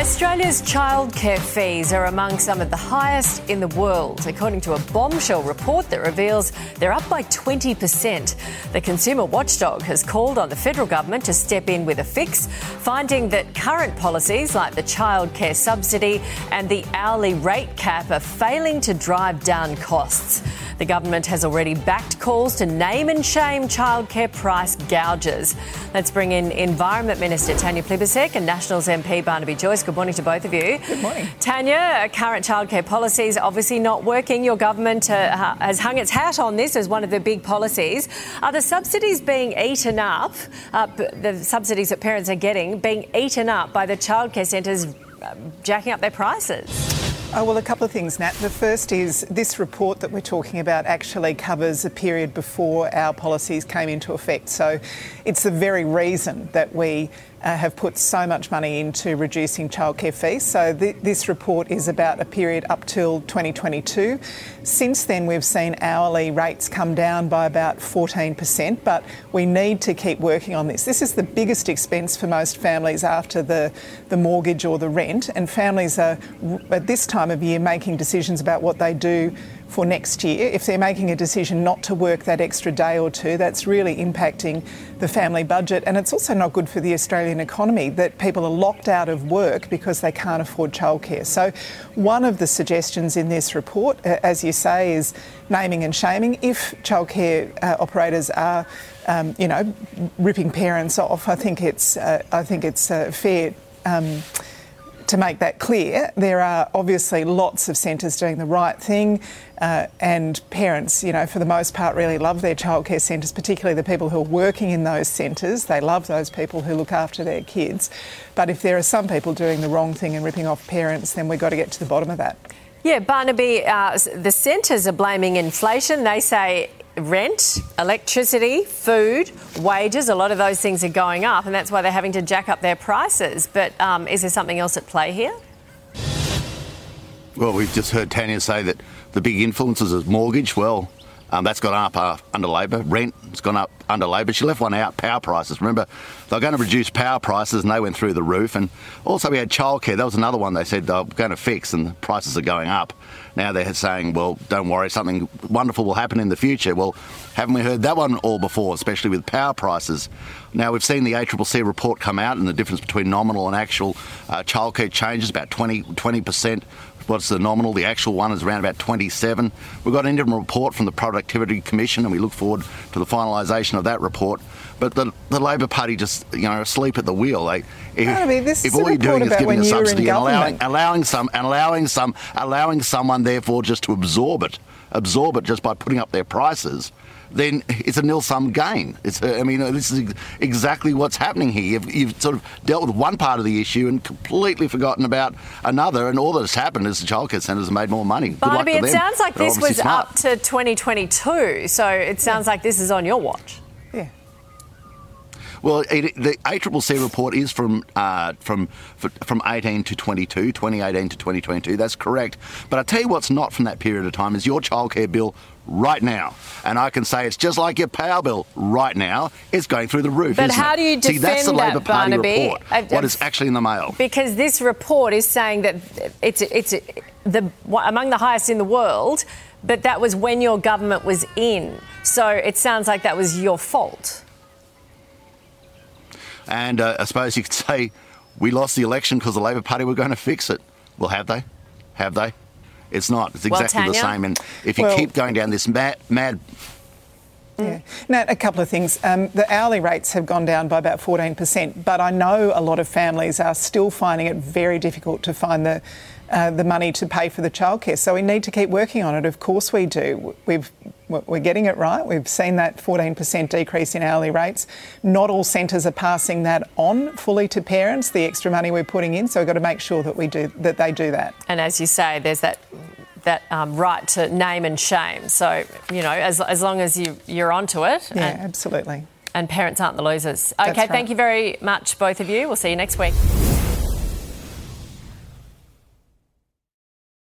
Australia's childcare fees are among some of the highest in the world, according to a bombshell report that reveals they're up by 20%. The Consumer Watchdog has called on the federal government to step in with a fix, finding that current policies like the childcare subsidy and the hourly rate cap are failing to drive down costs. The government has already backed calls to name and shame childcare price gougers. Let's bring in Environment Minister Tanya Plibersek and Nationals MP Barnaby Joyce. Good morning to both of you. Good morning. Tanya, current childcare policies obviously not working. Your government uh, has hung its hat on this as one of the big policies. Are the subsidies being eaten up, uh, the subsidies that parents are getting, being eaten up by the childcare centres uh, jacking up their prices? Oh, well, a couple of things, Nat. The first is this report that we're talking about actually covers a period before our policies came into effect. So it's the very reason that we uh, have put so much money into reducing childcare fees. So th- this report is about a period up till 2022. Since then, we've seen hourly rates come down by about 14%, but we need to keep working on this. This is the biggest expense for most families after the, the mortgage or the rent, and families are at this time of year making decisions about what they do for next year. If they're making a decision not to work that extra day or two, that's really impacting the family budget. And it's also not good for the Australian economy that people are locked out of work because they can't afford childcare. So, one of the suggestions in this report, uh, as you say, is naming and shaming. If childcare uh, operators are um, you know, ripping parents off. I think it's, uh, I think it's uh, fair um, to make that clear, there are obviously lots of centres doing the right thing, uh, and parents, you know, for the most part, really love their childcare centres, particularly the people who are working in those centres. They love those people who look after their kids. But if there are some people doing the wrong thing and ripping off parents, then we've got to get to the bottom of that. Yeah, Barnaby, uh, the centres are blaming inflation. They say rent, electricity, food, wages, a lot of those things are going up, and that's why they're having to jack up their prices. But um, is there something else at play here? Well, we've just heard Tanya say that the big influences is mortgage. Well, um, that's gone up uh, under Labor. Rent has gone up under Labor. She left one out, power prices. Remember, they were going to reduce power prices and they went through the roof. And also we had childcare. That was another one they said they were going to fix and the prices are going up. Now they're saying, well, don't worry, something wonderful will happen in the future. Well, haven't we heard that one all before, especially with power prices? Now we've seen the ACCC report come out and the difference between nominal and actual uh, childcare changes, about 20, 20% what's the nominal. The actual one is around about 27. We've got an interim report from the Productivity Commission, and we look forward to the finalisation of that report. But the, the Labor Party just, you know, asleep at the wheel. They, if, if all you're doing is giving a subsidy and allowing, allowing some and allowing some allowing someone therefore just to absorb it, absorb it just by putting up their prices, then it's a nil sum gain. It's, uh, I mean, this is exactly what's happening here. You've, you've, sort of dealt with one part of the issue and completely forgotten about another, and all that's happened is the childcare centres have made more money. Barnaby, it sounds like They're this was smart. up to 2022, so it sounds yeah. like this is on your watch. Well, it, the ACCC report is from uh, from from 18 to 22, 2018 to 2022. That's correct. But I tell you what's not from that period of time is your childcare bill right now. And I can say it's just like your power bill right now. It's going through the roof. But how it? do you defend See, that's the Labor that, Party Barnaby? report. what is actually in the mail? Because this report is saying that it's it's the among the highest in the world, but that was when your government was in. So it sounds like that was your fault. And uh, I suppose you could say we lost the election because the Labor Party were going to fix it. Well, have they? Have they? It's not. It's exactly well, the same. And if you well, keep going down this mad, mad yeah. Now, a couple of things. Um, the hourly rates have gone down by about 14%, but I know a lot of families are still finding it very difficult to find the uh, the money to pay for the childcare. So we need to keep working on it. Of course, we do. We've we're getting it right. We've seen that 14% decrease in hourly rates. Not all centres are passing that on fully to parents, the extra money we're putting in. So we've got to make sure that we do that they do that. And as you say, there's that that um, right to name and shame. So you know, as, as long as you you're onto it. Yeah, absolutely. And parents aren't the losers. Okay, right. thank you very much, both of you. We'll see you next week.